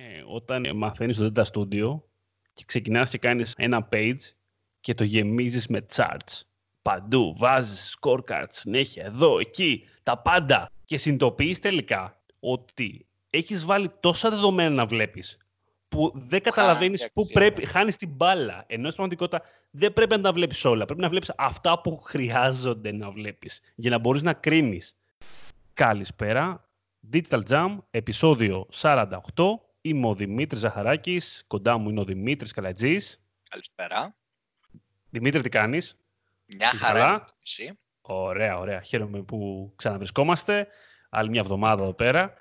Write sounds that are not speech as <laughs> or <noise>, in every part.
Ε, όταν μαθαίνεις το Data Studio και ξεκινάς και κάνεις ένα page και το γεμίζεις με charts. Παντού, βάζεις scorecards, συνέχεια, εδώ, εκεί, τα πάντα. Και συνειδητοποιείς τελικά ότι έχεις βάλει τόσα δεδομένα να βλέπεις που δεν καταλαβαίνεις πού πρέπει, χάνεις την μπάλα. Ενώ στην πραγματικότητα δεν πρέπει να τα βλέπεις όλα. Πρέπει να βλέπεις αυτά που χρειάζονται να βλέπεις για να μπορείς να κρίνεις. Καλησπέρα. Digital Jam, επεισόδιο 48. Είμαι ο Δημήτρης Ζαχαράκης. Κοντά μου είναι ο Δημήτρης Καλατζής. Καλησπέρα. Δημήτρη, τι κάνεις; Μια χαρά. Εσύ; Ωραία, ωραία. Χαίρομαι που ξαναβρισκόμαστε. Άλλη μια εβδομάδα εδώ πέρα.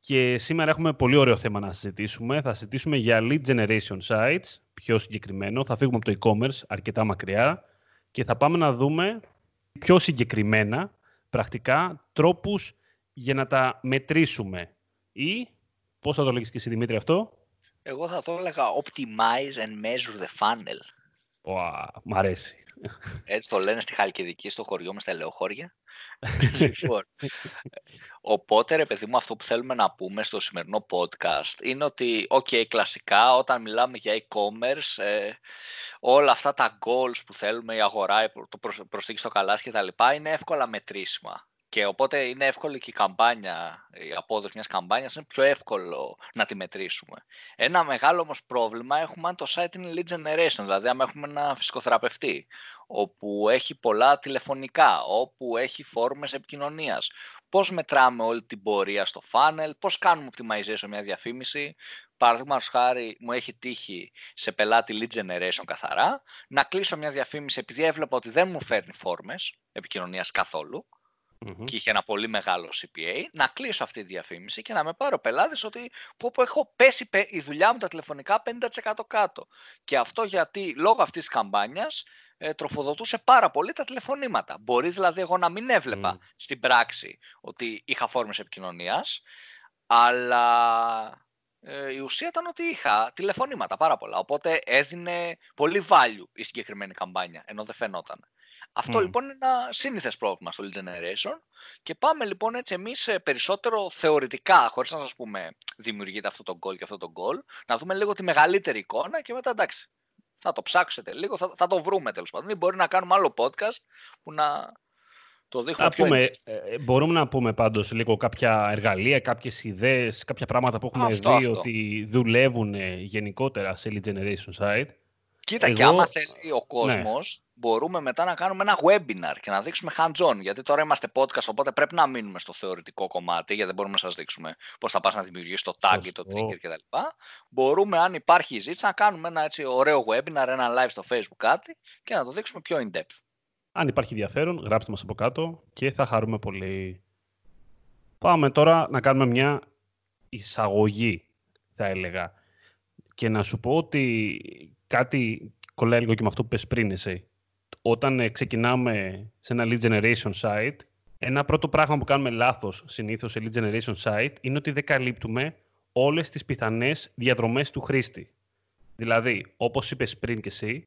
Και σήμερα έχουμε πολύ ωραίο θέμα να συζητήσουμε. Θα συζητήσουμε για lead generation sites, πιο συγκεκριμένο. Θα φύγουμε από το e-commerce αρκετά μακριά και θα πάμε να δούμε πιο συγκεκριμένα, πρακτικά, τρόπους για να τα μετρήσουμε. Ή, πώς θα το λέγεις και εσύ Δημήτρη αυτό; Εγώ θα το έλεγα optimize and measure the funnel. Wow, μ' αρέσει. Έτσι το λένε στη Χαλκιδική, στο χωριό μας, στα Ελαιοχώρια. <laughs> Λοιπόν, οπότε, ρε παιδί μου, αυτό που θέλουμε να πούμε στο σημερινό podcast είναι ότι, ok, κλασικά, όταν μιλάμε για e-commerce, ε, όλα αυτά τα goals που θέλουμε, η αγορά, το προσθήκη στο καλάθι κτλ. είναι εύκολα μετρήσιμα. Και οπότε είναι εύκολο και η καμπάνια, η απόδοση μιας καμπάνιας είναι πιο εύκολο να τη μετρήσουμε. Ένα μεγάλο όμως πρόβλημα έχουμε αν το site είναι lead generation, δηλαδή αν έχουμε ένα φυσικοθεραπευτή, όπου έχει πολλά τηλεφωνικά, όπου έχει φόρμες επικοινωνίας. Πώς μετράμε όλη την πορεία στο funnel, πώς κάνουμε optimization μια διαφήμιση, Παραδείγματος χάρη, μου έχει τύχει σε πελάτη lead generation καθαρά να κλείσω μια διαφήμιση επειδή έβλεπα ότι δεν μου φέρνει φόρμες επικοινωνίας καθόλου mm-hmm. και είχε ένα πολύ μεγάλο CPA, να κλείσω αυτή τη διαφήμιση και να με πάρει ο πελάτης ότι πω, πω, έχω πέσει η δουλειά μου τα τηλεφωνικά 50% κάτω. Και αυτό γιατί λόγω αυτής της καμπάνιας ε, τροφοδοτούσε πάρα πολύ τα τηλεφωνήματα. Μπορεί δηλαδή εγώ να μην έβλεπα στην πράξη ότι είχα φόρμες επικοινωνίας, αλλά ε, η ουσία ήταν ότι είχα τηλεφωνήματα πάρα πολλά. Οπότε έδινε πολύ value η συγκεκριμένη καμπάνια, ενώ δεν φαινόταν. Αυτό λοιπόν είναι ένα σύνηθες πρόβλημα στο lead generation και πάμε λοιπόν έτσι εμείς ε, περισσότερο θεωρητικά, χωρίς να σας πούμε δημιουργείται αυτό το goal και αυτό το goal, να δούμε λίγο τη μεγαλύτερη εικόνα και μετά εντάξει, θα το ψάξετε λίγο, θα, θα το βρούμε τέλος πάντων. Ή μπορεί να κάνουμε άλλο podcast που να το δείχνουμε πιο πούμε, ε, ε, Μπορούμε να πούμε πάντως λίγο κάποια εργαλεία, κάποιες ιδέες, κάποια πράγματα που έχουμε δει ότι δουλεύουν γενικότερα σε lead generation site. Κοίτα, Εγώ... και άμα θέλει ο κόσμος, ναι. μπορούμε μετά να κάνουμε ένα webinar και να δείξουμε hands-on. Γιατί τώρα είμαστε podcast, οπότε πρέπει να μείνουμε στο θεωρητικό κομμάτι, γιατί δεν μπορούμε να σας δείξουμε πώς θα πας να δημιουργήσεις το tag ή το trigger κτλ. Μπορούμε, αν υπάρχει ζήτηση, να κάνουμε ένα έτσι ωραίο webinar, ένα live στο Facebook κάτι και να το δείξουμε πιο in-depth. Αν υπάρχει ενδιαφέρον, γράψτε μας από κάτω και θα χαρούμε πολύ. Πάμε τώρα να κάνουμε μια εισαγωγή, θα έλεγα. Και να σου πω ότι κάτι κολλάει λίγο και με αυτό που πες πριν εσύ. Όταν ε, ξεκινάμε σε ένα lead generation site, ένα πρώτο πράγμα που κάνουμε λάθος συνήθως σε lead generation site είναι ότι δεν καλύπτουμε όλες τις πιθανές διαδρομές του χρήστη. Δηλαδή, όπως είπες πριν και εσύ,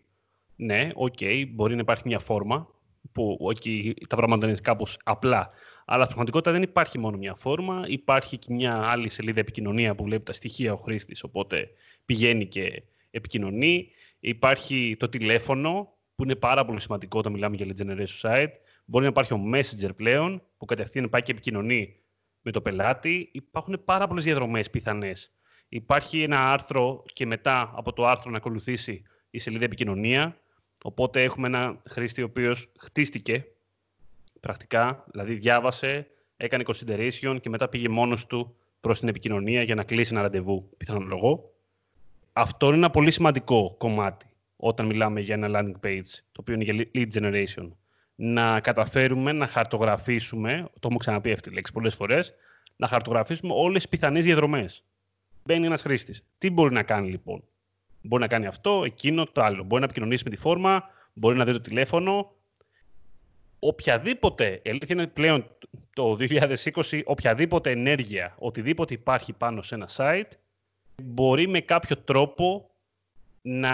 ναι, οκ, okay, μπορεί να υπάρχει μια φόρμα που okay, τα πράγματα είναι κάπως απλά. Αλλά στην πραγματικότητα δεν υπάρχει μόνο μια φόρμα, υπάρχει και μια άλλη σελίδα επικοινωνία που βλέπει τα στοιχεία ο χρήστης, οπότε πηγαίνει και επικοινωνεί. Υπάρχει το τηλέφωνο, που είναι πάρα πολύ σημαντικό όταν μιλάμε για lead generation site. Μπορεί να υπάρχει ο Messenger πλέον, που κατευθείαν πάει και επικοινωνεί με το πελάτη. Υπάρχουν πάρα πολλές διαδρομές πιθανές. Υπάρχει ένα άρθρο και μετά από το άρθρο να ακολουθήσει η σελίδα επικοινωνία. Οπότε έχουμε ένα χρήστη ο οποίος χτίστηκε πρακτικά, δηλαδή διάβασε, έκανε consideration και μετά πήγε μόνος του προς την επικοινωνία για να κλείσει ένα ραντεβού, πιθανολογώ. Αυτό είναι ένα πολύ σημαντικό κομμάτι όταν μιλάμε για ένα landing page, το οποίο είναι για lead generation. Να καταφέρουμε να χαρτογραφήσουμε, το έχουμε ξαναπεί αυτή τη λέξη πολλές φορές, να χαρτογραφήσουμε όλες τις πιθανές διαδρομές. Μπαίνει ένας χρήστης. Τι μπορεί να κάνει λοιπόν; Μπορεί να κάνει αυτό, εκείνο, το άλλο. Μπορεί να επικοινωνήσει με τη φόρμα, μπορεί να δει το τηλέφωνο. Οποιαδήποτε, η αλήθεια είναι πλέον το 2020, οποιαδήποτε ενέργεια, οτιδήποτε υπάρχει πάνω σε ένα site, μπορεί με κάποιο τρόπο να,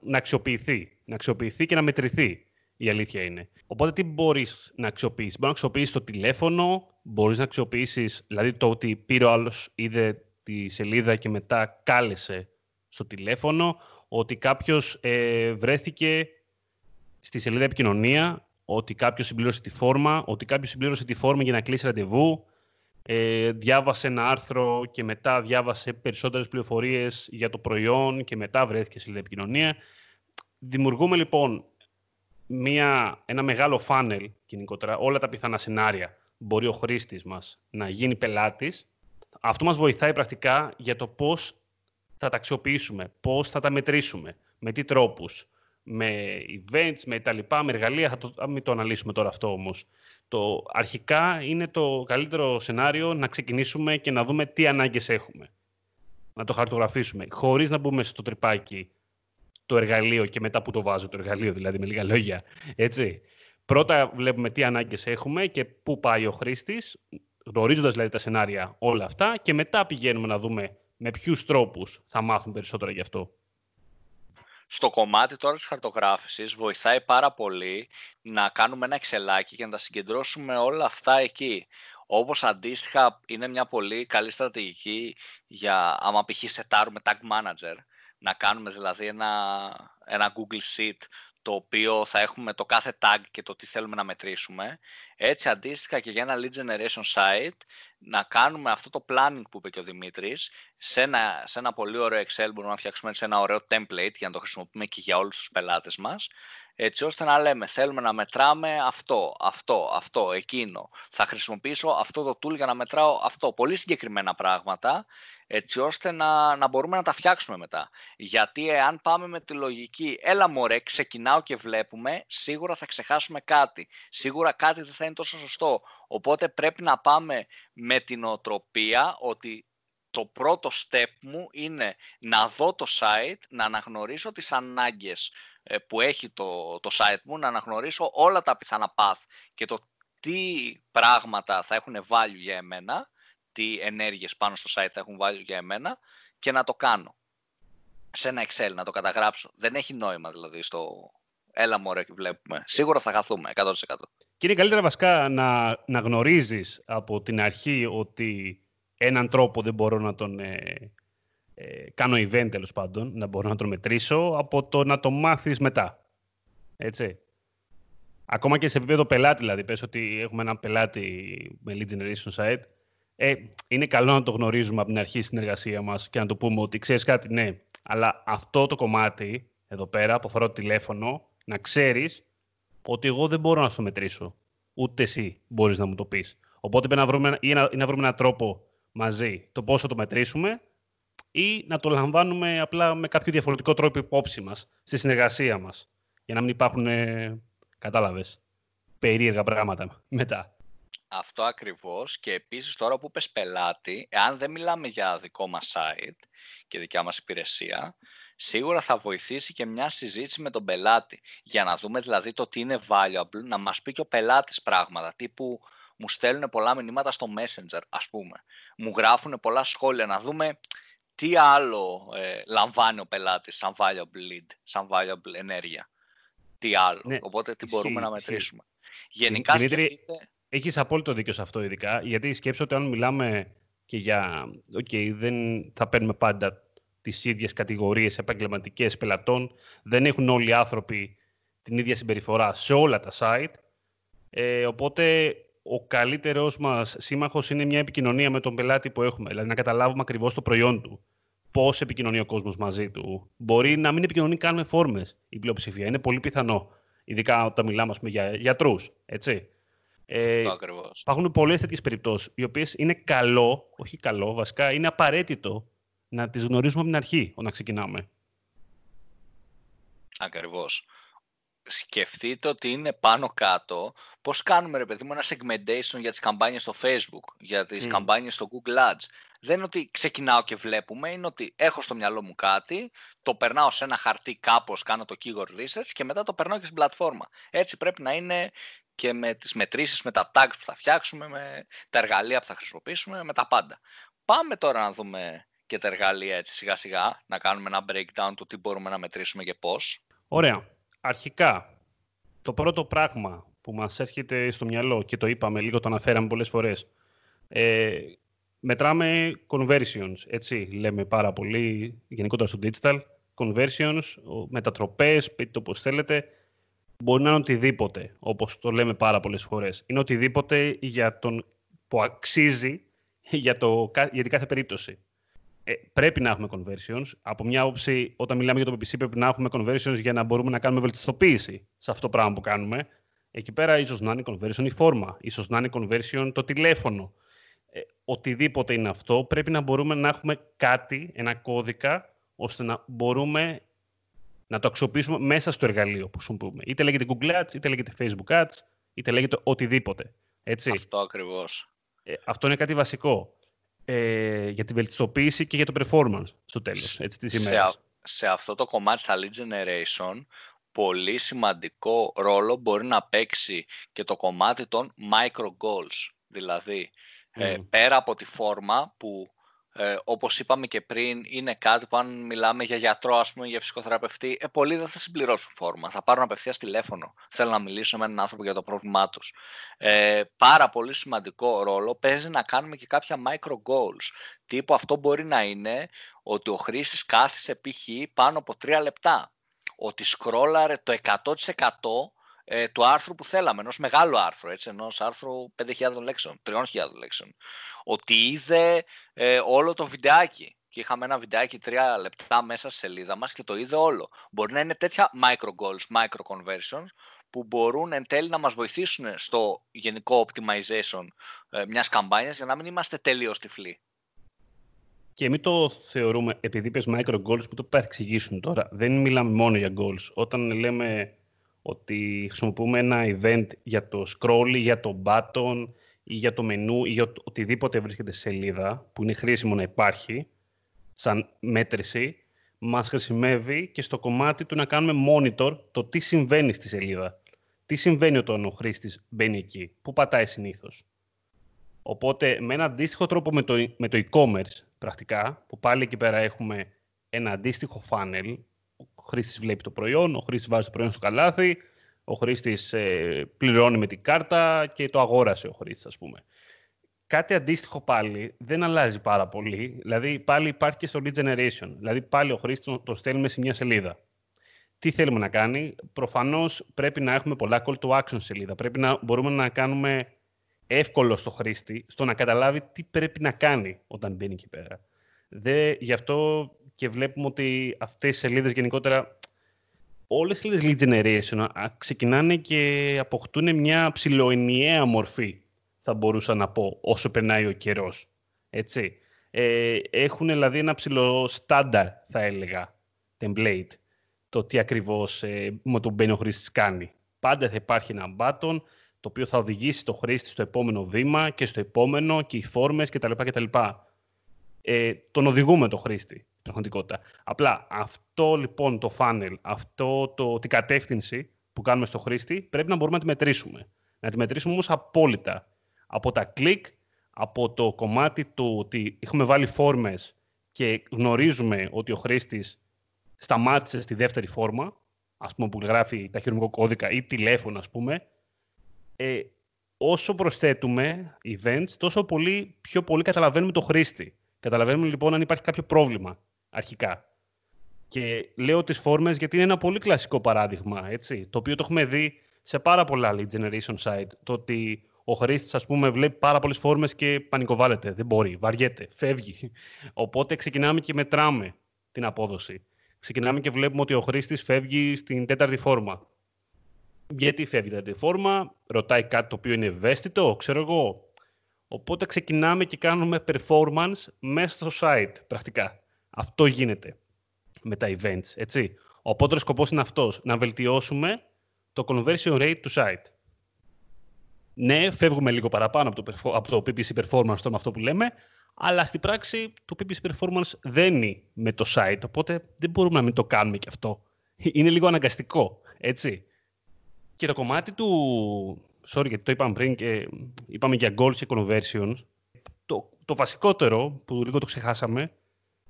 να αξιοποιηθεί. Να αξιοποιηθεί και να μετρηθεί, η αλήθεια είναι. Οπότε τι μπορείς να αξιοποιήσεις; Μπορείς να αξιοποιήσεις το τηλέφωνο, μπορείς να αξιοποιήσεις, δηλαδή το ότι πήρε ο άλλος, είδε τη σελίδα και μετά κάλεσε στο τηλέφωνο, ότι κάποιος ε, βρέθηκε στη σελίδα επικοινωνία, ότι κάποιος συμπλήρωσε τη φόρμα, ότι κάποιος συμπλήρωσε τη φόρμα για να κλείσει ραντεβού, ε, διάβασε ένα άρθρο και μετά διάβασε περισσότερες πληροφορίες για το προϊόν και μετά βρέθηκε στη σελίδα επικοινωνία. Δημιουργούμε λοιπόν μια, ένα μεγάλο φάνελ γενικότερα, όλα τα πιθανά σενάρια μπορεί ο χρήστης μας να γίνει πελάτης. Αυτό μας βοηθάει πρακτικά για το πώς θα τα αξιοποιήσουμε, πώς θα τα μετρήσουμε, με τι τρόπους, με events, με τα λοιπά, με εργαλεία, θα το, μην το αναλύσουμε τώρα αυτό όμως. Το, αρχικά είναι το καλύτερο σενάριο να ξεκινήσουμε και να δούμε τι ανάγκες έχουμε. Να το χαρτογραφήσουμε, χωρίς να μπούμε στο τρυπάκι το εργαλείο και μετά που το βάζω το εργαλείο, δηλαδή με λίγα λόγια. Έτσι. Πρώτα βλέπουμε τι ανάγκες έχουμε και πού πάει ο χρήστης, γνωρίζοντας δηλαδή τα σενάρια όλα αυτά και μετά πηγαίνουμε να δούμε με ποιους τρόπους θα μάθουν περισσότερα γι' αυτό. Στο κομμάτι τώρα της χαρτογράφησης βοηθάει πάρα πολύ να κάνουμε ένα εξελάκι και να τα συγκεντρώσουμε όλα αυτά εκεί. Όπως αντίστοιχα είναι μια πολύ καλή στρατηγική για άμα π.χ. σετάρουμε tag manager, να κάνουμε δηλαδή ένα, ένα Google Sheet το οποίο θα έχουμε το κάθε tag και το τι θέλουμε να μετρήσουμε. Έτσι, αντίστοιχα και για ένα lead generation site, να κάνουμε αυτό το planning που είπε και ο Δημήτρης, σε ένα, σε ένα πολύ ωραίο Excel μπορούμε να φτιάξουμε σε ένα ωραίο template για να το χρησιμοποιούμε και για όλους τους πελάτες μας, έτσι ώστε να λέμε θέλουμε να μετράμε αυτό, αυτό, αυτό, εκείνο. Θα χρησιμοποιήσω αυτό το tool για να μετράω αυτό. Πολύ συγκεκριμένα πράγματα έτσι ώστε να, να μπορούμε να τα φτιάξουμε μετά. Γιατί εάν πάμε με τη λογική, έλα μωρέ, ξεκινάω και βλέπουμε, σίγουρα θα ξεχάσουμε κάτι. Σίγουρα κάτι δεν θα είναι τόσο σωστό. Οπότε πρέπει να πάμε με την οτροπία ότι το πρώτο step μου είναι να δω το site, να αναγνωρίσω τις ανάγκες ε, που έχει το, το site μου, να αναγνωρίσω όλα τα πιθανά path και το τι πράγματα θα έχουν value για εμένα τι ενέργειες πάνω στο site θα έχουν βάλει για εμένα και να το κάνω σε ένα Excel, να το καταγράψω. Δεν έχει νόημα δηλαδή στο έλα μωρέ και βλέπουμε. Σίγουρα θα χαθούμε 100%. Και είναι καλύτερα βασικά να, να γνωρίζεις από την αρχή ότι έναν τρόπο δεν μπορώ να τον ε, ε, κάνω event τέλος πάντων, να μπορώ να τον μετρήσω, από το να το μάθεις μετά. Έτσι. Ακόμα και σε επίπεδο πελάτη, δηλαδή, πες ότι έχουμε έναν πελάτη με lead generation site, ε, είναι καλό να το γνωρίζουμε από την αρχή στην εργασία μας και να το πούμε ότι ξέρεις κάτι, ναι, αλλά αυτό το κομμάτι εδώ πέρα που αφορά το τηλέφωνο, να ξέρεις ότι εγώ δεν μπορώ να στο μετρήσω. Ούτε εσύ μπορείς να μου το πεις. Οπότε πρέπει να βρούμε, ή να, ή να βρούμε έναν τρόπο μαζί το πώς θα το μετρήσουμε ή να το λαμβάνουμε απλά με κάποιο διαφορετικό τρόπο υπόψη μας, στη συνεργασία μας, για να μην υπάρχουν, ε, κατάλαβες, περίεργα πράγματα μετά. Αυτό ακριβώς και επίσης τώρα που πες πελάτη, εάν δεν μιλάμε για δικό μας site και δικιά μας υπηρεσία, σίγουρα θα βοηθήσει και μια συζήτηση με τον πελάτη για να δούμε δηλαδή το τι είναι valuable, να μας πει και ο πελάτης πράγματα, τύπου μου στέλνουν πολλά μηνύματα στο Messenger ας πούμε, μου γράφουν πολλά σχόλια, να δούμε τι άλλο ε, λαμβάνει ο πελάτης σαν valuable lead, σαν valuable ενέργεια. Τι άλλο. Ναι, Οπότε τι μπορούμε να μετρήσουμε. Γενικά σκεφτείτε... Έχεις απόλυτο δίκιο σε αυτό, ειδικά. Γιατί σκέψω ότι αν μιλάμε και για. Okay, δεν θα παίρνουμε πάντα τις ίδιες κατηγορίες επαγγελματικές πελατών. Δεν έχουν όλοι οι άνθρωποι την ίδια συμπεριφορά σε όλα τα site. Ε, οπότε ο καλύτερος μας σύμμαχος είναι μια επικοινωνία με τον πελάτη που έχουμε. Δηλαδή να καταλάβουμε ακριβώς το προϊόν του. Πώς επικοινωνεί ο κόσμος μαζί του. Μπορεί να μην επικοινωνεί καν με φόρμες η πλειοψηφία. Είναι πολύ πιθανό. Ειδικά όταν μιλάμε πούμε, για γιατρούς. Έτσι. Ε, ακριβώς. Υπάρχουν πολλές τέτοιες περιπτώσεις, οι οποίες είναι καλό, όχι καλό, βασικά είναι απαραίτητο να τις γνωρίζουμε από την αρχή όταν ξεκινάμε. Ακριβώς. Σκεφτείτε ότι είναι πάνω κάτω πώς κάνουμε ρε παιδί μου ένα segmentation για τις καμπάνιες στο Facebook, για τις mm. καμπάνιες στο Google Ads. Δεν είναι ότι ξεκινάω και βλέπουμε, είναι ότι έχω στο μυαλό μου κάτι, το περνάω σε ένα χαρτί κάπως, κάνω το keyword research και μετά το περνάω και στην πλατφόρμα. Έτσι πρέπει να είναι και με τις μετρήσεις, με τα tags που θα φτιάξουμε, με τα εργαλεία που θα χρησιμοποιήσουμε, με τα πάντα. Πάμε τώρα να δούμε και τα εργαλεία έτσι σιγά σιγά, να κάνουμε ένα breakdown του τι μπορούμε να μετρήσουμε και πώς. Ωραία. Αρχικά, το πρώτο πράγμα που μας έρχεται στο μυαλό και το είπαμε λίγο, το αναφέραμε πολλές φορές, ε, μετράμε conversions, έτσι λέμε πάρα πολύ γενικότερα στο digital. Conversions, μετατροπές, πείτε το πώς θέλετε, μπορεί να είναι οτιδήποτε, όπως το λέμε πάρα πολλές φορές. Είναι οτιδήποτε για τον που αξίζει για, το, για την κάθε περίπτωση. Ε, πρέπει να έχουμε conversions. Από μια άποψη, όταν μιλάμε για το PPC, πρέπει να έχουμε conversions για να μπορούμε να κάνουμε βελτιστοποίηση σε αυτό το πράγμα που κάνουμε. Εκεί πέρα ίσως να είναι conversion η φόρμα, ίσως να είναι conversion το τηλέφωνο. Ε, οτιδήποτε είναι αυτό, πρέπει να μπορούμε να έχουμε κάτι, ένα κώδικα, ώστε να μπορούμε να το αξιοποιήσουμε μέσα στο εργαλείο που χρησιμοποιούμε. Είτε λέγεται Google Ads, είτε λέγεται Facebook Ads, είτε λέγεται οτιδήποτε. Έτσι. Αυτό ακριβώς. Ε, αυτό είναι κάτι βασικό ε, για τη βελτιστοποίηση και για το performance στο τέλος έτσι, της ημέρας. Σε, σε αυτό το κομμάτι στα lead generation, πολύ σημαντικό ρόλο μπορεί να παίξει και το κομμάτι των micro goals. Δηλαδή, ε, πέρα από τη φόρμα που ε, όπως είπαμε και πριν, είναι κάτι που αν μιλάμε για γιατρό, ας πούμε, για φυσικοθεραπευτή, ε, πολλοί δεν θα συμπληρώσουν φόρμα. Θα πάρουν απευθείας τηλέφωνο. Θέλω να μιλήσω με έναν άνθρωπο για το πρόβλημά τους. Ε, πάρα πολύ σημαντικό ρόλο παίζει να κάνουμε και κάποια micro goals. Τύπου αυτό μπορεί να είναι ότι ο χρήστης κάθισε π.χ. πάνω από τρία λεπτά. Ότι σκρόλαρε το 100% ε, του άρθρου που θέλαμε, ενός μεγάλου άρθρου, έτσι, ενός άρθρου 5.000 λέξεων, 3.000 λέξεων. Ότι είδε ε, όλο το βιντεάκι και είχαμε ένα βιντεάκι τρία λεπτά μέσα στη σελίδα μας και το είδε όλο. Μπορεί να είναι τέτοια micro goals, micro conversions που μπορούν εν τέλει να μας βοηθήσουν στο γενικό optimization ε, μιας καμπάνιας για να μην είμαστε τελείως τυφλοί. Και μην το θεωρούμε, επειδή είπες micro goals που το θα εξηγήσουν τώρα, δεν μιλάμε μόνο για goals. Όταν λέμε ότι χρησιμοποιούμε ένα event για το scroll ή για το button ή για το μενού ή για οτιδήποτε βρίσκεται σε σελίδα που είναι χρήσιμο να υπάρχει σαν μέτρηση, μας χρησιμεύει και στο κομμάτι του να κάνουμε monitor το τι συμβαίνει στη σελίδα. Τι συμβαίνει όταν ο χρήστης μπαίνει εκεί, πού πατάει συνήθως. Οπότε με ένα αντίστοιχο τρόπο με το, με το e-commerce πρακτικά, που πάλι εκεί πέρα έχουμε ένα αντίστοιχο funnel, ο χρήστης βλέπει το προϊόν, ο χρήστης βάζει το προϊόν στο καλάθι, ο χρήστης ε, πληρώνει με την κάρτα και το αγόρασε ο χρήστης, ας πούμε. Κάτι αντίστοιχο πάλι δεν αλλάζει πάρα πολύ. Δηλαδή, πάλι υπάρχει και στο lead generation. Δηλαδή, πάλι ο χρήστης το στέλνουμε σε μια σελίδα. Τι θέλουμε να κάνει; Προφανώς πρέπει να έχουμε πολλά call to action σελίδα. Πρέπει να μπορούμε να κάνουμε εύκολο στο χρήστη στο να καταλάβει τι πρέπει να κάνει όταν μπαίνει εκεί πέρα. Δε, γι' αυτό και βλέπουμε ότι αυτές οι σελίδες γενικότερα, όλες οι σελίδες lead generation ξεκινάνε και αποκτούν μια ψηλοενιαία μορφή, θα μπορούσα να πω, όσο περνάει ο καιρός. Έτσι. Ε, έχουν δηλαδή ένα ψηλό στάνταρ, θα έλεγα, template, το τι ακριβώς ε, με τον μπαίνει ο χρήστης κάνει. Πάντα θα υπάρχει ένα button, το οποίο θα οδηγήσει το χρήστη στο επόμενο βήμα και στο επόμενο και οι φόρμες κτλ. κτλ. Ε, τον οδηγούμε το χρήστη πραγματικότητα. Απλά αυτό λοιπόν το funnel, αυτό το, την κατεύθυνση που κάνουμε στο χρήστη, πρέπει να μπορούμε να τη μετρήσουμε. Να τη μετρήσουμε όμως απόλυτα. Από τα κλικ, από το κομμάτι του ότι έχουμε βάλει φόρμες και γνωρίζουμε ότι ο χρήστης σταμάτησε στη δεύτερη φόρμα, ας πούμε που γράφει ταχυδρομικό κώδικα ή τηλέφωνο ας πούμε, ε, όσο προσθέτουμε events, τόσο πολύ, πιο πολύ καταλαβαίνουμε το χρήστη. Καταλαβαίνουμε λοιπόν αν υπάρχει κάποιο πρόβλημα αρχικά. Και λέω τις φόρμες γιατί είναι ένα πολύ κλασικό παράδειγμα, έτσι, το οποίο το έχουμε δει σε πάρα πολλά lead generation site. Το ότι ο χρήστης, ας πούμε, βλέπει πάρα πολλές φόρμες και πανικοβάλλεται. Δεν μπορεί, βαριέται, φεύγει. Οπότε ξεκινάμε και μετράμε την απόδοση. Ξεκινάμε και βλέπουμε ότι ο χρήστης φεύγει στην τέταρτη φόρμα. Γιατί φεύγει η τέταρτη φόρμα, ρωτάει κάτι το οποίο είναι ευαίσθητο, ξέρω εγώ. Οπότε ξεκινάμε και κάνουμε performance μέσα στο site, πρακτικά. Αυτό γίνεται με τα events, έτσι. Ο απότερος σκοπός είναι αυτός, να βελτιώσουμε το conversion rate του site. Ναι, φεύγουμε λίγο παραπάνω από το, από το PPC performance, το με αυτό που λέμε, αλλά στην πράξη το PPC performance δένει με το site, οπότε δεν μπορούμε να μην το κάνουμε και αυτό. Είναι λίγο αναγκαστικό, έτσι. Και το κομμάτι του... Sorry, γιατί το είπαμε πριν και είπαμε για goals και conversions. Το, το βασικότερο, που λίγο το ξεχάσαμε,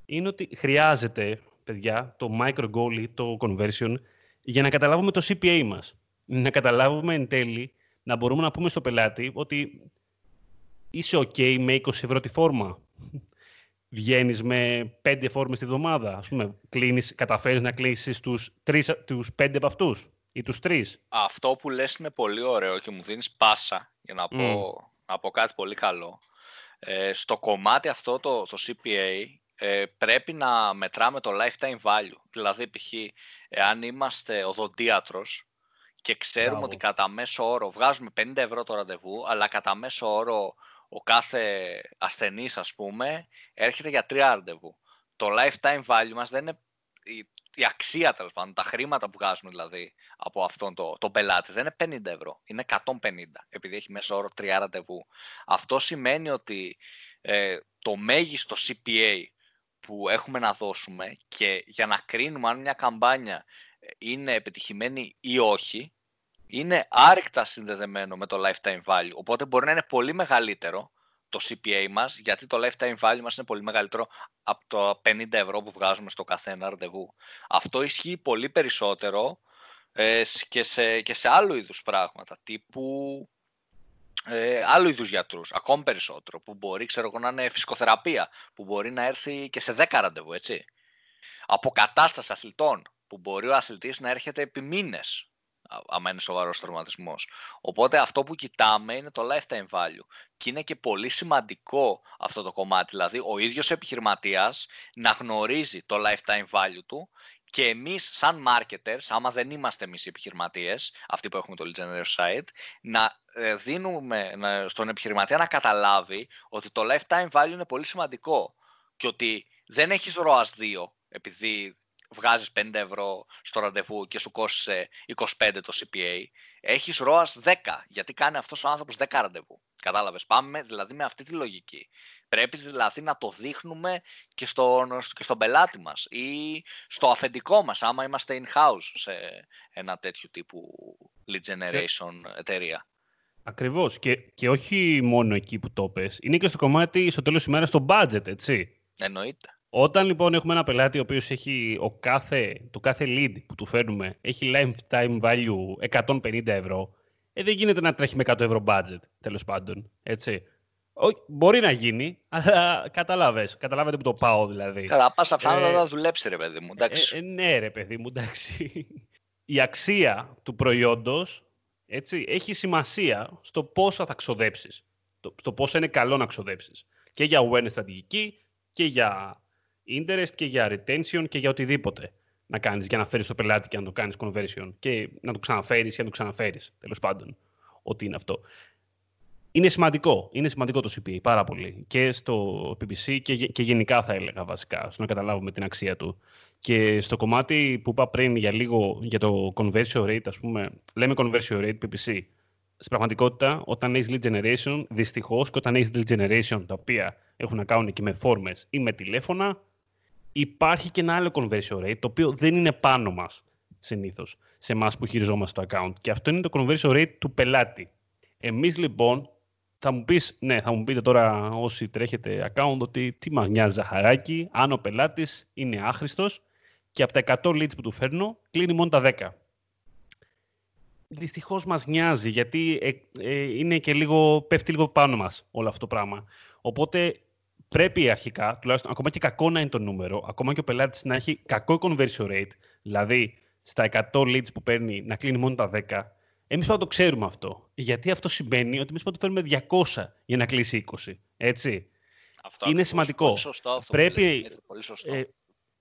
είναι ότι χρειάζεται, παιδιά, το micro goal ή το conversion για να καταλάβουμε το CPA μας. Να καταλάβουμε εν τέλει, να μπορούμε να πούμε στο πελάτη ότι είσαι ok με 20 ευρώ τη φόρμα. Βγαίνεις με 5 φόρμες τη βδομάδα. Ας πούμε, κλείνεις, καταφέρεις να κλείσεις τους, 3, τους 5 από αυτούς ή τους 3. Αυτό που λες είναι πολύ ωραίο και μου δίνεις πάσα για να πω, να πω κάτι πολύ καλό. Ε, στο κομμάτι αυτό το, το CPA ε, πρέπει να μετράμε το lifetime value. Δηλαδή, π.χ. εάν είμαστε οδοντίατρος και ξέρουμε ότι κατά μέσο όρο βγάζουμε 50 ευρώ το ραντεβού, αλλά κατά μέσο όρο ο κάθε ασθενής, ας πούμε, έρχεται για τρία ραντεβού. Το lifetime value μας δεν είναι η, αξία, τέλος πάντων, τα χρήματα που βγάζουμε δηλαδή από αυτόν τον το πελάτη δεν είναι 50 ευρώ, είναι 150, επειδή έχει μέσο όρο τρία ραντεβού. Αυτό σημαίνει ότι ε, το μέγιστο CPA που έχουμε να δώσουμε και για να κρίνουμε αν μια καμπάνια ε, είναι επιτυχημένη ή όχι, είναι άρρηκτα συνδεδεμένο με το lifetime value. Οπότε μπορεί να είναι πολύ μεγαλύτερο το CPA μας, γιατί το lifetime value μας είναι πολύ μεγαλύτερο από το 50 ευρώ που βγάζουμε στο καθένα ραντεβού. Αυτό ισχύει πολύ περισσότερο ε, και, σε, και σε άλλου είδους πράγματα, τύπου ε, άλλου είδους γιατρούς, ακόμη περισσότερο, που μπορεί ξέρω εγώ, να είναι φυσικοθεραπεία, που μπορεί να έρθει και σε 10 ραντεβού, έτσι. Αποκατάσταση αθλητών, που μπορεί ο αθλητής να έρχεται επί μήνες άμα είναι σοβαρός τραυματισμό. Οπότε αυτό που κοιτάμε είναι το lifetime value. Και είναι και πολύ σημαντικό αυτό το κομμάτι. Δηλαδή, ο ίδιος επιχειρηματίας να γνωρίζει το lifetime value του και εμείς, σαν marketers, άμα δεν είμαστε εμείς οι επιχειρηματίες, αυτοί που έχουμε το lead generation site, να ε, δίνουμε στον επιχειρηματία να καταλάβει ότι το lifetime value είναι πολύ σημαντικό και ότι δεν έχεις ROAS 2 επειδή βγάζεις 50 ευρώ στο ραντεβού και σου κόστησε 25 το CPA, έχεις ROAS 10, γιατί κάνει αυτός ο άνθρωπος 10 ραντεβού. Κατάλαβες, πάμε δηλαδή με αυτή τη λογική. Πρέπει δηλαδή να το δείχνουμε και στον, και στον πελάτη μας ή στο αφεντικό μας, άμα είμαστε in-house σε ένα τέτοιο τύπου lead generation εταιρεία. Ακριβώς. Και, και όχι μόνο εκεί που το πες. Είναι και στο κομμάτι, στο τέλος της ημέρας, στο budget, έτσι. Εννοείται. Όταν λοιπόν έχουμε ένα πελάτη ο οποίος έχει ο κάθε, το κάθε lead που του φέρνουμε έχει lifetime value 150 ευρώ, ε, δεν γίνεται να τρέχει με 100 ευρώ budget, τέλος πάντων. Έτσι. Ο, μπορεί να γίνει, αλλά καταλάβες, καταλάβετε που το πάω δηλαδή. Καλά, πας αυτά να τα δουλέψεις ρε παιδί μου, εντάξει. Ε, ε, ναι ρε παιδί μου, εντάξει. Η αξία του προϊόντος έτσι, έχει σημασία στο πόσα θα ξοδέψεις. Στο πόσο είναι καλό να ξοδέψεις. Και για awareness στρατηγική και για interest και για retention και για οτιδήποτε να κάνεις για να φέρεις το πελάτη και να το κάνεις conversion και να το ξαναφέρεις ή να το ξαναφέρεις, τέλος πάντων, ό,τι είναι αυτό. Είναι σημαντικό, είναι σημαντικό το CPA πάρα πολύ και στο PPC και, και γενικά θα έλεγα βασικά, στο να καταλάβουμε την αξία του. Και στο κομμάτι που είπα πριν για λίγο για το conversion rate, ας πούμε, λέμε conversion rate PPC. Στην πραγματικότητα, όταν έχεις lead generation, δυστυχώς, και όταν έχεις lead generation τα οποία έχουν να κάνουν και με φόρμες ή με τηλέφωνα, υπάρχει και ένα άλλο conversion rate, το οποίο δεν είναι πάνω μας συνήθως, σε εμάς που χειριζόμαστε το account. Και αυτό είναι το conversion rate του πελάτη. Εμείς λοιπόν, θα μου πεις, ναι, θα μου πείτε τώρα όσοι τρέχετε account ότι τι μας νοιάζει ζαχαράκι, αν ο πελάτης είναι άχρηστος και από τα 100 leads που του φέρνω, κλείνει μόνο τα 10. Δυστυχώς μας νοιάζει, γιατί ε, ε, είναι και λίγο, πέφτει λίγο πάνω μας όλο αυτό το πράγμα. Οπότε πρέπει αρχικά, τουλάχιστον ακόμα και κακό να είναι το νούμερο, ακόμα και ο πελάτης να έχει κακό conversion rate, δηλαδή στα 100 leads που παίρνει να κλείνει μόνο τα 10, εμείς πρέπει να το ξέρουμε αυτό. Γιατί αυτό σημαίνει ότι εμείς πρέπει να το φέρουμε 200 για να κλείσει 20. Έτσι. Αυτό είναι σημαντικό. Πολύ σωστό αυτό πρέπει, πολύ σωστό. Ε,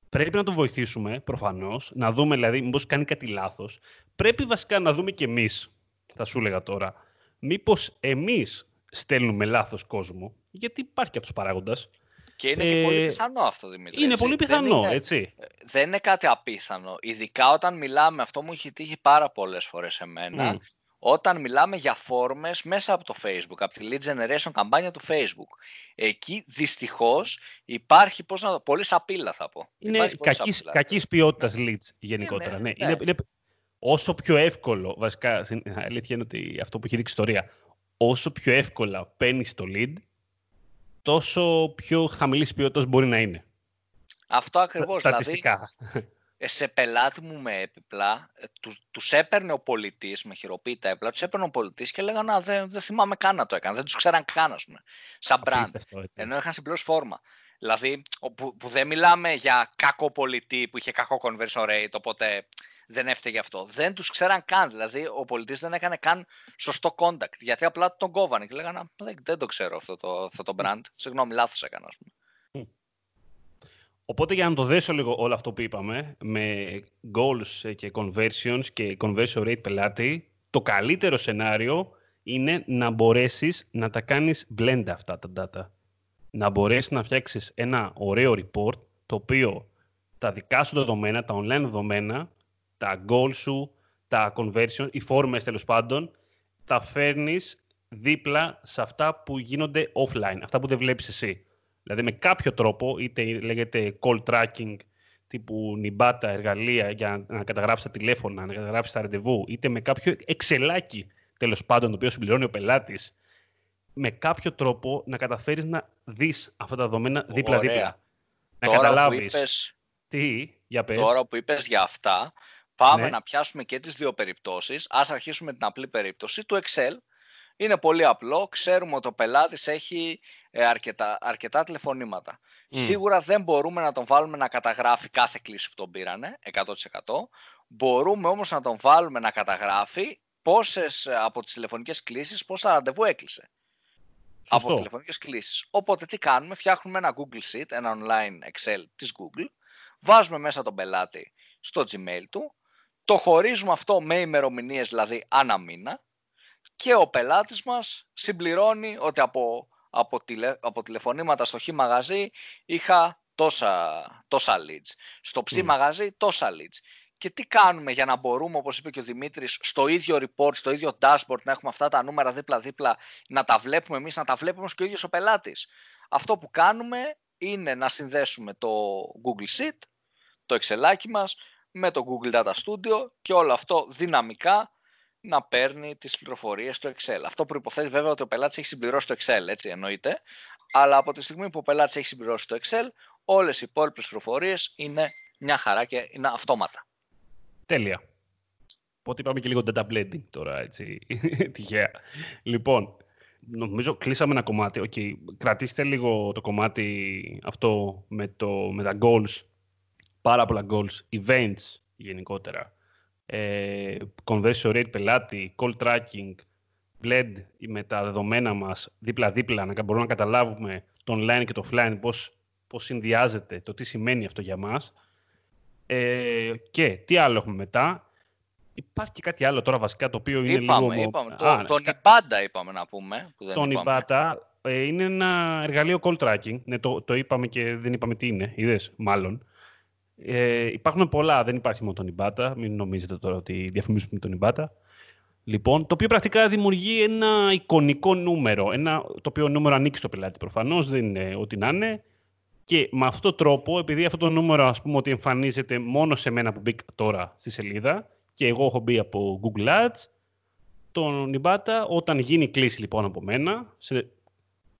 πρέπει να το βοηθήσουμε προφανώς, να δούμε δηλαδή μήπως κάνει κάτι λάθος. Πρέπει βασικά να δούμε κι εμείς, θα σου έλεγα τώρα, μήπως εμείς στέλνουμε λάθος κόσμο γιατί υπάρχει και αυτός παράγοντας. Και είναι και πολύ ε, πιθανό αυτό, Δημήτρη. Είναι πολύ πιθανό, δεν είναι, έτσι. Δεν είναι κάτι απίθανο. Ειδικά όταν μιλάμε, αυτό μου έχει τύχει πάρα πολλές φορές εμένα, όταν μιλάμε για φόρμες μέσα από το Facebook, από τη lead generation καμπάνια του Facebook. Εκεί δυστυχώς υπάρχει, πώς να το πολύ σαπίλα θα πω. Είναι κακής, κακής ποιότητας leads γενικότερα. Ναι, ναι. Είναι, είναι, όσο πιο εύκολο, βασικά, αλήθεια είναι ότι αυτό που έχει δείξει ιστορία, όσο πιο εύκολα παίρνεις το lead, τόσο πιο χαμηλής ποιότητας μπορεί να είναι. Αυτό ακριβώς. Στατιστικά. Δηλαδή, ε, σε πελάτη μου με έπιπλα, ε, τους, τους έπαιρνε ο πολιτής με χειροποίητα έπιπλα, τους έπαιρνε ο πολιτής και λέγανε «Α, δεν, δεν θυμάμαι καν να το έκανε, δεν τους ξέραν καν, ας πούμε, σαν brand, ενώ είχαν συμπληρώσει φόρμα. Δηλαδή, που, που δεν μιλάμε για κακό πολιτή που είχε κακό conversion rate, οπότε δεν έφταιγε αυτό. Δεν τους ξέραν καν, δηλαδή ο πολιτής δεν έκανε καν σωστό contact, γιατί απλά τον κόβανε και λέγανε δεν, δεν το ξέρω αυτό το, αυτό το brand, συγγνώμη, λάθος έκανα, ας πούμε. Οπότε για να το δέσω λίγο όλο αυτό που είπαμε, με goals και conversions και conversion rate πελάτη, το καλύτερο σενάριο είναι να μπορέσεις να τα κάνεις blend αυτά τα data. Να μπορέσεις να φτιάξεις ένα ωραίο report, το οποίο τα δικά σου δεδομένα, τα online δεδομένα, τα goals σου, τα conversion, οι φόρμες τέλος πάντων, τα φέρνεις δίπλα σε αυτά που γίνονται offline, αυτά που δεν βλέπεις εσύ. Δηλαδή με κάποιο τρόπο, είτε λέγεται call tracking τύπου νιμπάτα εργαλεία για να καταγράψει τα τηλέφωνα, να καταγράψει τα ραντεβού, είτε με κάποιο εξελάκι τέλος πάντων το οποίο συμπληρώνει ο πελάτης, με κάποιο τρόπο να καταφέρεις να δεις αυτά τα δεδομένα δίπλα-δίπλα. Να καταλάβεις. Τι, για πες. Τώρα που είπες για αυτά, πάμε ναι. να πιάσουμε και τις δύο περιπτώσεις. Α αρχίσουμε την απλή περίπτωση του Excel είναι πολύ απλό. Ξέρουμε ότι ο πελάτης έχει ε, αρκετά, αρκετά τηλεφωνήματα. Σίγουρα δεν μπορούμε να τον βάλουμε να καταγράφει κάθε κλήση που τον πήρανε, 100%. Μπορούμε όμως να τον βάλουμε να καταγράφει πόσες ε, από τις τηλεφωνικές κλήσεις, πόσα ραντεβού έκλεισε. Σωστό. Από τηλεφωνικές κλήσεις. Οπότε τι κάνουμε, φτιάχνουμε ένα Google Sheet, ένα online Excel της Google, βάζουμε μέσα τον πελάτη στο Gmail του, το χωρίζουμε αυτό με ημερομηνίες δηλαδή ανά μήνα, και ο πελάτης μας συμπληρώνει ότι από, από, τηλε, από τηλεφωνήματα στο χ μαγαζί είχα τόσα, τόσα leads. Στο ψ μαγαζί τόσα leads. Και τι κάνουμε για να μπορούμε, όπως είπε και ο Δημήτρης, στο ίδιο report, στο ίδιο dashboard, να έχουμε αυτά τα νούμερα δίπλα-δίπλα, να τα βλέπουμε εμείς, να τα βλέπουμε και ο ίδιος ο πελάτης. Αυτό που κάνουμε είναι να συνδέσουμε το Google Sheet, το Excel μας, με το Google Data Studio και όλο αυτό δυναμικά να παίρνει τις πληροφορίες στο Excel. Αυτό προϋποθέτει βέβαια ότι ο πελάτης έχει συμπληρώσει το Excel, έτσι εννοείται. Αλλά από τη στιγμή που ο πελάτης έχει συμπληρώσει το Excel, όλες οι υπόλοιπες πληροφορίες είναι μια χαρά και είναι αυτόματα. Τέλεια. Οπότε είπαμε και λίγο data blending τώρα, έτσι, <laughs> τυχαία. Λοιπόν, νομίζω κλείσαμε ένα κομμάτι. Okay, κρατήστε λίγο το κομμάτι αυτό με, το, με τα goals, πάρα πολλά goals, events γενικότερα ε, conversion rate πελάτη, call tracking, blend με τα δεδομένα μας δίπλα-δίπλα, να μπορούμε να καταλάβουμε το online και το offline, πώς, πώς συνδυάζεται, το τι σημαίνει αυτό για μας. Ε, και τι άλλο έχουμε μετά. Υπάρχει και κάτι άλλο τώρα βασικά το οποίο είναι είπαμε, λίγο... Είπαμε, το, τον Ibata είπαμε να πούμε. Που δεν τον Ibata ε, είναι ένα εργαλείο call tracking. Ναι, το, το είπαμε και δεν είπαμε τι είναι. Είδες, μάλλον. Ε, υπάρχουν πολλά, δεν υπάρχει μόνο τον Ιμπάτα. Μην νομίζετε τώρα ότι διαφημίζουμε τον Ιμπάτα. Λοιπόν, το οποίο πρακτικά δημιουργεί ένα εικονικό νούμερο. Ένα, το οποίο νούμερο ανήκει στο πελάτη προφανώς, δεν είναι ό,τι να είναι. Και με αυτόν τον τρόπο, επειδή αυτό το νούμερο ας πούμε ότι εμφανίζεται μόνο σε μένα που μπήκα τώρα στη σελίδα και εγώ έχω μπει από Google Ads, τον Ιμπάτα, όταν γίνει κλίση λοιπόν από μένα, σε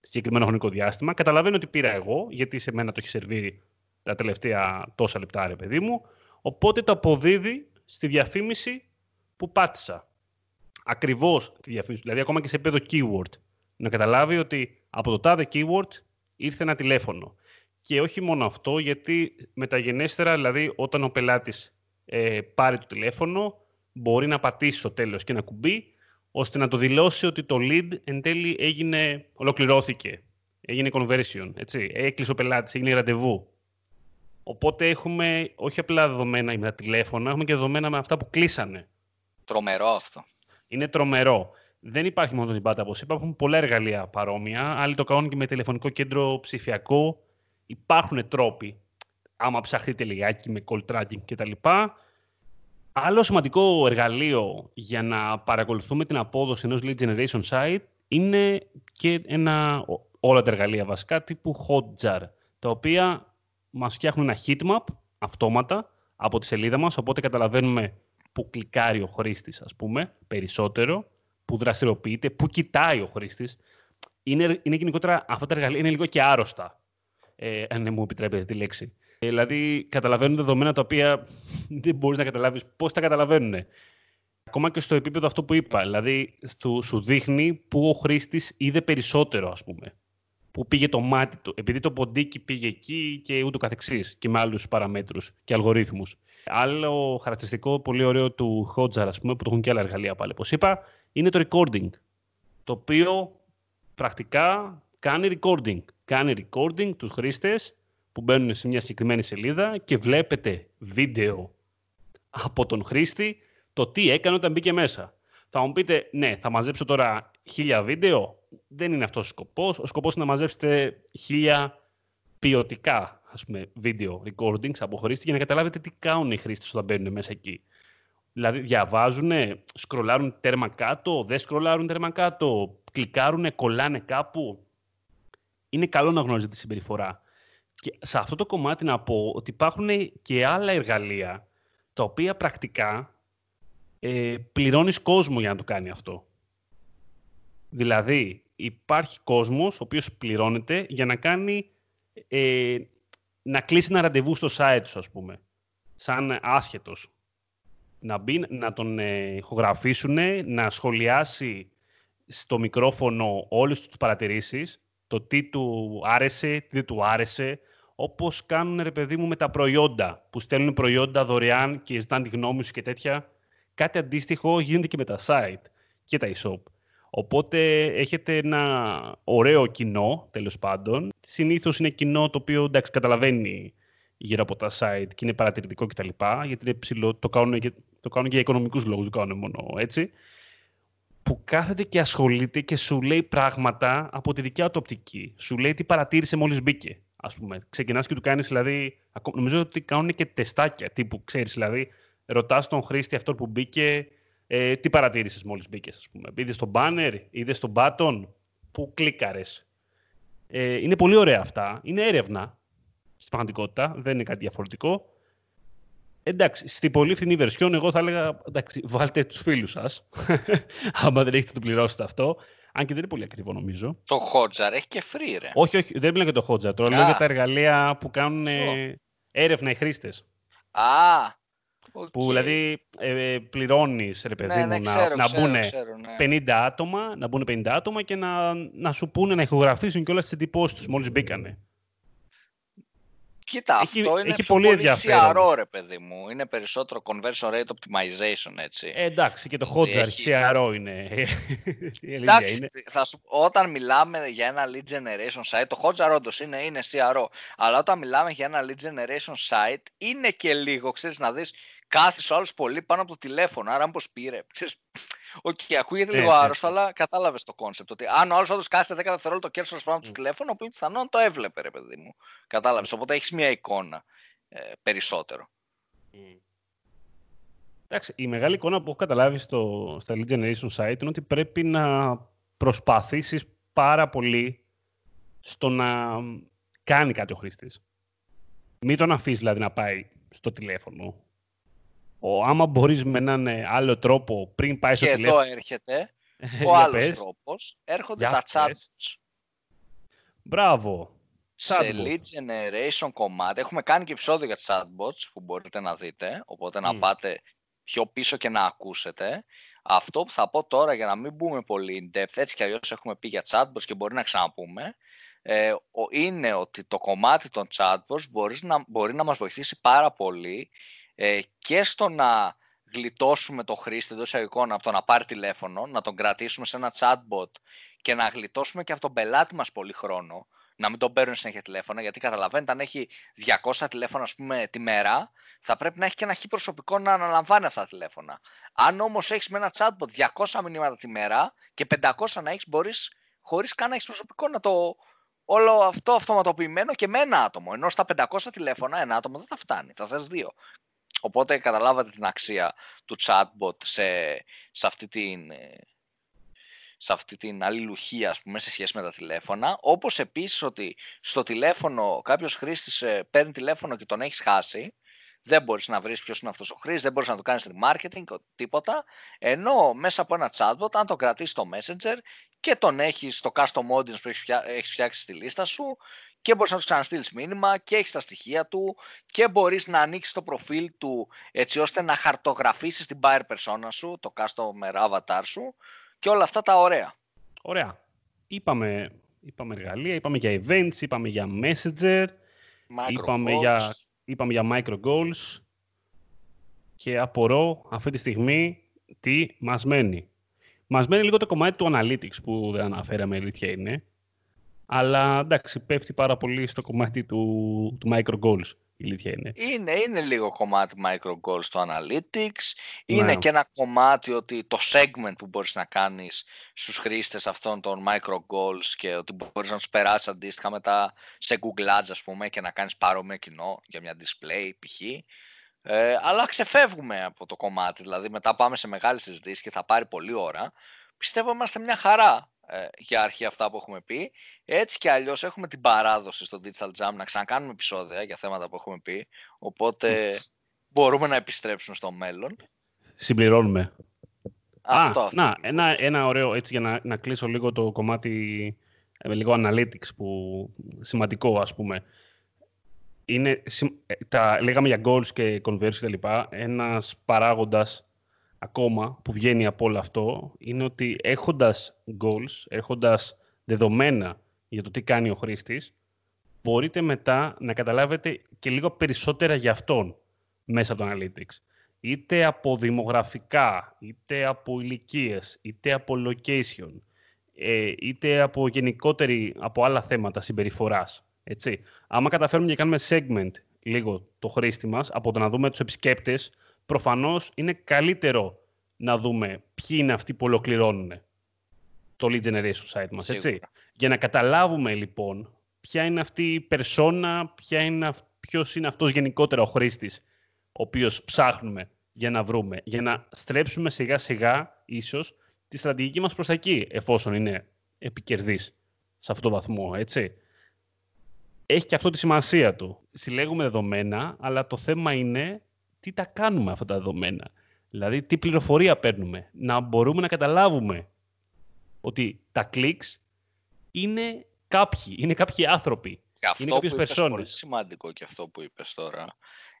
συγκεκριμένο χρονικό διάστημα, καταλαβαίνω ότι πήρα εγώ, γιατί σε μένα το έχει σερβίρει τα τελευταία τόσα λεπτά, ρε παιδί μου. Οπότε το αποδίδει στη διαφήμιση που πάτησα. Ακριβώς τη διαφήμιση, δηλαδή ακόμα και σε επίπεδο keyword. Να καταλάβει ότι από το τάδε keyword ήρθε ένα τηλέφωνο. Και όχι μόνο αυτό, γιατί μεταγενέστερα, δηλαδή όταν ο πελάτης ε, πάρει το τηλέφωνο, μπορεί να πατήσει στο τέλος και ένα κουμπί, ώστε να το δηλώσει ότι το lead εν τέλει έγινε, ολοκληρώθηκε. Έγινε conversion, έτσι. Έκλεισε ο πελάτης, έγινε ραντεβού. Οπότε έχουμε όχι απλά δεδομένα με τα τηλέφωνα, έχουμε και δεδομένα με αυτά που κλείσανε. Τρομερό αυτό. Είναι τρομερό. Δεν υπάρχει μόνο το Imbata, όπως είπα, υπάρχουν πολλά εργαλεία παρόμοια. Άλλοι το κάνουν και με τηλεφωνικό κέντρο ψηφιακό. Υπάρχουν τρόποι, άμα ψαχτείτε λιγάκι με call tracking κτλ. Άλλο σημαντικό εργαλείο για να παρακολουθούμε την απόδοση ενός lead generation site είναι και ένα, όλα τα εργαλεία βασικά τύπου Hotjar, τα οποία μας φτιάχνουν ένα heatmap αυτόματα από τη σελίδα μας, οπότε καταλαβαίνουμε που κλικάρει ο χρήστης, ας πούμε, περισσότερο, που δραστηριοποιείται, που κοιτάει ο χρήστης. Είναι, είναι γενικότερα, αυτά τα εργαλεία είναι λίγο και άρρωστα, ε, αν μου επιτρέπετε τη λέξη. Δηλαδή, καταλαβαίνουν δεδομένα τα οποία <laughs> δεν μπορείς να καταλάβεις πώς τα καταλαβαίνουν. Ακόμα και στο επίπεδο αυτό που είπα. Δηλαδή, σου δείχνει που ο χρήστης είδε περισσότερο, ας πούμε. Που πήγε το μάτι του. Επειδή το ποντίκι πήγε εκεί και ούτω καθεξής. Και με άλλους παραμέτρους και αλγορίθμους. Άλλο χαρακτηριστικό πολύ ωραίο του Hotjar, ας πούμε, που το έχουν και άλλα εργαλεία πάλι, όπως είπα, είναι το recording. Το οποίο πρακτικά κάνει recording. Κάνει recording τους χρήστες που μπαίνουν σε μια συγκεκριμένη σελίδα και βλέπετε βίντεο από τον χρήστη το τι έκανε όταν μπήκε μέσα. Θα μου πείτε, ναι, θα μαζέψω τώρα χίλια βίντεο; Δεν είναι αυτός ο σκοπός. Ο σκοπός είναι να μαζέψετε χίλια ποιοτικά ας πούμε, βίντεο recordings από χρήστη για να καταλάβετε τι κάνουν οι χρήστες όταν μπαίνουν μέσα εκεί. Δηλαδή διαβάζουν, σκρολάρουν τέρμα κάτω, δεν σκρολάρουν τέρμα κάτω, κλικάρουν, κολλάνε κάπου. Είναι καλό να γνωρίζετε τη συμπεριφορά. Και σε αυτό το κομμάτι να πω ότι υπάρχουν και άλλα εργαλεία τα οποία πρακτικά ε, πληρώνεις κόσμο για να το κάνει αυτό. Δηλαδή, υπάρχει κόσμος ο οποίος πληρώνεται για να κάνει ε, να κλείσει ένα ραντεβού στο site σου, ας πούμε, σαν άσχετος. Να, μπει, να τον ε, ηχογραφήσουν, να σχολιάσει στο μικρόφωνο όλες τις παρατηρήσεις, το τι του άρεσε, τι δεν του άρεσε, όπως κάνουν, ρε παιδί μου, με τα προϊόντα, που στέλνουν προϊόντα δωρεάν και ζητάνε τη γνώμη σου και τέτοια. Κάτι αντίστοιχο γίνεται και με τα site και τα e-shop. Οπότε έχετε ένα ωραίο κοινό, τέλος πάντων. Συνήθως είναι κοινό το οποίο εντάξει, καταλαβαίνει γύρω από τα site και είναι παρατηρητικό κτλ. Γιατί είναι ψηλό, το, κάνουν, το κάνουν και για οικονομικούς λόγους, το κάνουν μόνο έτσι. Που κάθεται και ασχολείται και σου λέει πράγματα από τη δικιά του οπτική. Σου λέει τι παρατήρησε μόλις μπήκε. Ας πούμε. Ξεκινάς και του κάνεις, δηλαδή, νομίζω ότι κάνουν και τεστάκια, τύπου, ξέρεις, δηλαδή, ρωτάς τον χρήστη αυτό που μπήκε, ε, τι παρατήρησες μόλις μπήκες, ας πούμε. Είδες τον banner, είδες τον button, που κλίκαρες. Ε, είναι πολύ ωραία αυτά. Είναι έρευνα, στην πραγματικότητα, δεν είναι κάτι διαφορετικό. Εντάξει, στην πολύ φθηνή version, εγώ θα έλεγα, εντάξει, βάλτε τους φίλους σας, <laughs> άμα δεν έχετε το πληρώσετε αυτό. Αν και δεν είναι πολύ ακριβό, νομίζω. Το Hotjar έχει και free, ρε. Όχι, όχι, δεν μιλάω για το Hotjar. Τώρα λέω για τα εργαλεία που κάνουν έρευνα οι χρήστες. Α, Okay. Που δηλαδή ε, πληρώνεις, ρε παιδί ναι, μου, ναι, να, να μπουν 50 ναι. άτομα, να μπουν 50 άτομα και να, να σου πούνε να ηχογραφήσουν και όλα τις εντυπώσεις τους μόλις μπήκανε. Κοίτα, έχει, αυτό είναι έχει πιο πολύ, πολύ CRO, ρε παιδί μου. Είναι περισσότερο conversion rate optimization, έτσι. Ε, εντάξει, και το Hotjar έχει... CRO είναι. <laughs> εντάξει, είναι. Θα σου, όταν μιλάμε για ένα lead generation site, το Hotjar όντως είναι, είναι CRO. Αλλά όταν μιλάμε για ένα lead generation site, είναι και λίγο, ξέρεις, να δεις κάθισε ο άλλος πολύ πάνω από το τηλέφωνο. Άρα, πώ πήρε. Οκ, okay, ακούγεται ναι, λίγο ναι, άρρωστο, ναι. αλλά κατάλαβες το concept. Ότι αν ο άλλος όντως κάθεται 10 δευτερόλεπτα τον κέρσορα πάνω από το τηλέφωνο, ο πιθανόν το έβλεπε, ρε παιδί μου. Κατάλαβες. Οπότε έχεις μια εικόνα ε, περισσότερο. Εντάξει, η μεγάλη εικόνα που έχω καταλάβει στο, στα Lead Generation site είναι ότι πρέπει να προσπαθήσεις πάρα πολύ στο να κάνει κάτι ο χρήστης. Μην τον αφήσεις δηλαδή να πάει στο τηλέφωνο ο, άμα μπορείς με έναν ε, άλλο τρόπο πριν πάει στο τηλέφωνο... Και εδώ έρχεται <laughs> ο άλλος τρόπος. Έρχονται τα chatbots. Μπράβο. Σε lead generation κομμάτι. Έχουμε κάνει και επεισόδιο για chatbots που μπορείτε να δείτε. Οπότε να πάτε πιο πίσω και να ακούσετε. Αυτό που θα πω τώρα για να μην μπούμε πολύ in depth, έτσι κι αλλιώς έχουμε πει για chatbots και μπορεί να ξαναπούμε, ε, είναι ότι το κομμάτι των chatbots μπορείς να, μπορεί να μας βοηθήσει πάρα πολύ ε, και στο να γλιτώσουμε το χρήστη εντός εικόνα από το να πάρει τηλέφωνο, να τον κρατήσουμε σε ένα chatbot και να γλιτώσουμε και από τον πελάτη μας πολύ χρόνο, να μην τον παίρνουν συνέχεια τηλέφωνα, γιατί καταλαβαίνετε, αν έχει 200 τηλέφωνα ας πούμε, τη μέρα, θα πρέπει να έχει και ένα χι προσωπικό να αναλαμβάνει αυτά τα τηλέφωνα. Αν όμως έχεις με ένα chatbot 200 μηνύματα τη μέρα και 500 να έχεις, μπορείς χωρίς καν να έχεις προσωπικό να το. Όλο αυτό αυτοματοποιημένο και με ένα άτομο. Ενώ στα 500 τηλέφωνα ένα άτομο δεν θα φτάνει. Θα θες δύο. Οπότε καταλάβατε την αξία του chatbot σε, σε αυτή την σε αυτή την αλληλουχία ας πούμε, σε σχέση με τα τηλέφωνα. Όπως επίσης ότι στο τηλέφωνο κάποιος χρήστης ε, παίρνει τηλέφωνο και τον έχεις χάσει, δεν μπορείς να βρεις ποιος είναι αυτός ο χρήστης, δεν μπορείς να το κάνεις remarketing, τίποτα. Ενώ μέσα από ένα chatbot, αν το κρατήσεις στο Messenger και τον έχεις στο custom audience που έχεις φτιάξει στη λίστα σου και μπορείς να τους ξαναστείλεις μήνυμα και έχεις τα στοιχεία του και μπορείς να ανοίξεις το προφίλ του έτσι ώστε να χαρτογραφήσεις την buyer persona σου, το customer avatar σου και όλα αυτά τα ωραία. Ωραία. Είπαμε, είπαμε εργαλεία, είπαμε για events, είπαμε για messenger, είπαμε για, είπαμε για micro goals και απορώ αυτή τη στιγμή τι μας μένει. Μας μένει λίγο το κομμάτι του analytics που δεν αναφέραμε, αλήθεια είναι. Αλλά εντάξει, πέφτει πάρα πολύ στο κομμάτι του, του micro goals. Η αλήθεια είναι. είναι. Είναι λίγο κομμάτι micro goals στο analytics. Είναι ναι. και ένα κομμάτι ότι το segment που μπορείς να κάνεις στους χρήστες αυτών των micro goals και ότι μπορείς να τους περάσεις αντίστοιχα μετά σε Google Ads ας πούμε και να κάνεις παρόμοιο κοινό για μια display π.χ. Ε, αλλά ξεφεύγουμε από το κομμάτι, δηλαδή μετά πάμε σε μεγάλη συζήτηση και θα πάρει πολλή ώρα. Πιστεύω είμαστε μια χαρά ε, για αρχή αυτά που έχουμε πει. Έτσι και αλλιώς έχουμε την παράδοση στο Digital Jam να ξανακάνουμε επεισόδια για θέματα που έχουμε πει, οπότε μπορούμε να επιστρέψουμε στο μέλλον. Συμπληρώνουμε. Αυτό, Α, Να, ένα, ένα ωραίο, έτσι για να, να κλείσω λίγο το κομμάτι με λίγο analytics που σημαντικό ας πούμε είναι, ε, τα, λέγαμε για goals και conversions και λοιπά, ένας παράγοντας ακόμα που βγαίνει από όλο αυτό είναι ότι έχοντας goals, έχοντας δεδομένα για το τι κάνει ο χρήστης, μπορείτε μετά να καταλάβετε και λίγο περισσότερα για αυτόν μέσα από το Analytics. Είτε από δημογραφικά, είτε από ηλικίες, είτε από location, ε, είτε από γενικότερη, από άλλα θέματα συμπεριφοράς. Έτσι. Άμα καταφέρουμε και κάνουμε segment λίγο το χρήστη μας, από το να δούμε τους επισκέπτες, προφανώς είναι καλύτερο να δούμε ποιοι είναι αυτοί που ολοκληρώνουν το lead generation site μας, έτσι. Για να καταλάβουμε λοιπόν ποια είναι αυτή η περσόνα, ποια είναι, ποιος είναι αυτός γενικότερα ο χρήστης, ο οποίος ψάχνουμε για να βρούμε, για να στρέψουμε σιγά σιγά ίσως τη στρατηγική μας προς τα εκεί, εφόσον είναι επικερδής σε αυτό το βαθμό, έτσι έχει και αυτό τη σημασία του. Συλλέγουμε δεδομένα, αλλά το θέμα είναι τι τα κάνουμε αυτά τα δεδομένα. Δηλαδή, τι πληροφορία παίρνουμε. Να μπορούμε να καταλάβουμε ότι τα clicks είναι κάποιοι, είναι κάποιοι άνθρωποι. Και αυτό είναι κάποιες που είπες, πολύ σημαντικό και αυτό που είπες τώρα.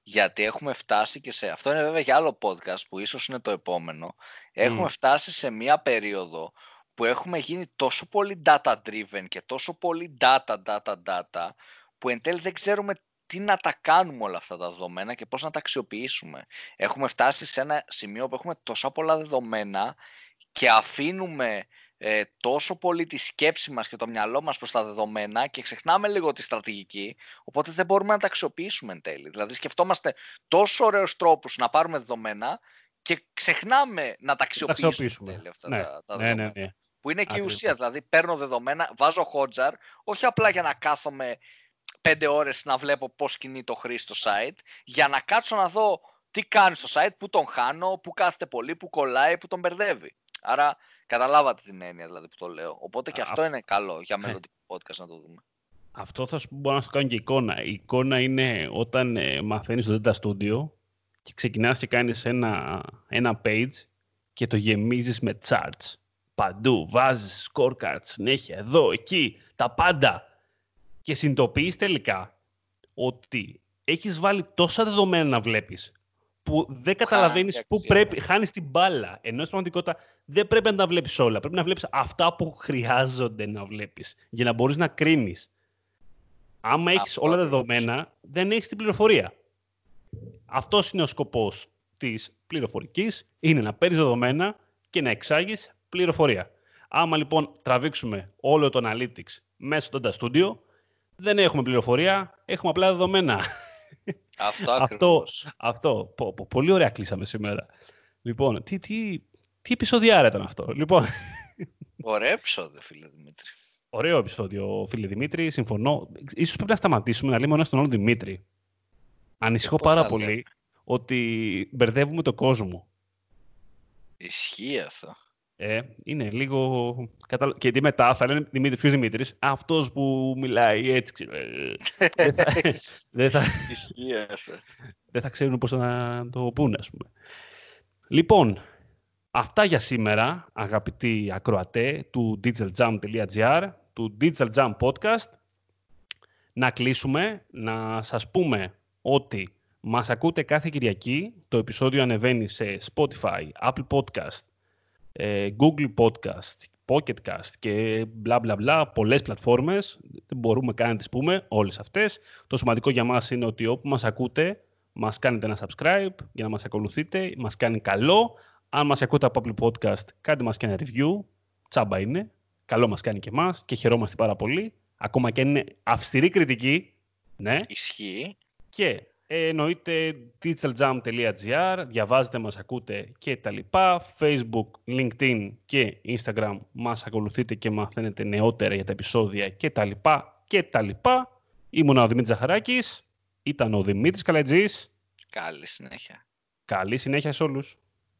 Γιατί έχουμε φτάσει και σε... Αυτό είναι βέβαια για άλλο podcast που ίσως είναι το επόμενο. Έχουμε φτάσει σε μία περίοδο που έχουμε γίνει τόσο πολύ data driven και τόσο πολύ data, data, data, που εν τέλει δεν ξέρουμε τι να τα κάνουμε όλα αυτά τα δεδομένα και πώς να τα αξιοποιήσουμε. Έχουμε φτάσει σε ένα σημείο που έχουμε τόσα πολλά δεδομένα και αφήνουμε ε, τόσο πολύ τη σκέψη μας και το μυαλό μας προς τα δεδομένα και ξεχνάμε λίγο τη στρατηγική, οπότε δεν μπορούμε να τα αξιοποιήσουμε εν τέλει. Δηλαδή σκεφτόμαστε τόσο ωραίους τρόπους να πάρουμε δεδομένα και ξεχνάμε να τα αξιοποιήσουμε, εν τέλει αυτά ναι. τα, τα ναι, ναι, ναι. Που είναι και η ουσία, δηλαδή παίρνω δεδομένα, βάζω χότζαρ, όχι απλά για να κάθομαι πέντε ώρες να βλέπω πώς κινεί το χρήστη στο site, για να κάτσω να δω τι κάνει στο site, πού τον χάνω, πού κάθεται πολύ, πού κολλάει, πού τον μπερδεύει. Άρα καταλάβατε την έννοια δηλαδή που το λέω. Οπότε και αυτό είναι καλό για μελλοντικό podcast να το δούμε. Αυτό θα σου μπορώ να σου κάνω και εικόνα. Η εικόνα είναι όταν ε, μαθαίνεις το Data Studio και ξεκινάς και κάνεις ένα, ένα page και το γεμίζεις με charts παντού. Βάζεις scorecards συνέχεια, εδώ, εκεί, τα πάντα. Και συνειδητοποιείς τελικά ότι έχεις βάλει τόσα δεδομένα να βλέπεις που δεν καταλαβαίνεις πού πρέπει, χάνεις την μπάλα. Ενώ στην πραγματικότητα δεν πρέπει να τα βλέπεις όλα. Πρέπει να βλέπεις αυτά που χρειάζονται να βλέπεις για να μπορείς να κρίνεις. Άμα έχεις όλα τα δεδομένα, δεν έχεις την πληροφορία. Αυτός είναι ο σκοπός της πληροφορικής, είναι να παίρνεις δεδομένα και να εξάγεις πληροφορία. Άμα λοιπόν τραβήξουμε όλο το analytics μέσα στο Data Studio, δεν έχουμε πληροφορία, έχουμε απλά δεδομένα. Αυτό αυτό, αυτό. πολύ ωραία κλείσαμε σήμερα. Λοιπόν, τι, τι, τι επεισοδιάρα ήταν αυτό. Λοιπόν. Ωραίο επεισόδιο, φίλε Δημήτρη. Ωραίο επεισόδιο, φίλε Δημήτρη. Συμφωνώ. Ίσως πρέπει να σταματήσουμε να λέμε ένας στον άλλο Δημήτρη. Ανησυχώ πάρα πολύ ότι μπερδεύουμε τον κόσμο. Ισχύει αυτό. Ε, είναι λίγο... Και τι μετά θα λένε Δημήτρη, ποιος Δημήτρης, αυτός που μιλάει έτσι. Ε, δεν θα, <laughs> δεν θα ξέρουν πώς να το πούνε, ας πούμε. Λοιπόν, αυτά για σήμερα, αγαπητοί ακροατέ του digitaljump.gr, του Digital Jump Podcast. Να κλείσουμε, να σας πούμε ότι μας ακούτε κάθε Κυριακή. Το επεισόδιο ανεβαίνει σε Spotify, Apple Podcast, ε, Google Podcast, Pocketcast και μπλα μπλα μπλα, πολλές πλατφόρμες. Δεν μπορούμε καν να τις πούμε όλες αυτές. Το σημαντικό για μας είναι ότι όπου μας ακούτε, μας κάνετε ένα subscribe για να μας ακολουθείτε, μας κάνει καλό. Αν μας ακούτε από Apple Podcast, κάντε μας και ένα review. Τσάμπα είναι. Καλό μας κάνει και εμάς και χαιρόμαστε πάρα πολύ. Ακόμα και είναι αυστηρή κριτική. Ναι. Ισχύει. Και εννοείται digitaljam.gr, διαβάζετε, μας ακούτε και τα λοιπά. Facebook, LinkedIn και Instagram μας ακολουθείτε και μαθαίνετε νεότερα για τα επεισόδια και τα λοιπά και τα λοιπά. Ήμουν ο Δημήτρης Ζαχαράκης, ήταν ο Δημήτρης Καλατζής. Καλή συνέχεια. Καλή συνέχεια σε όλους.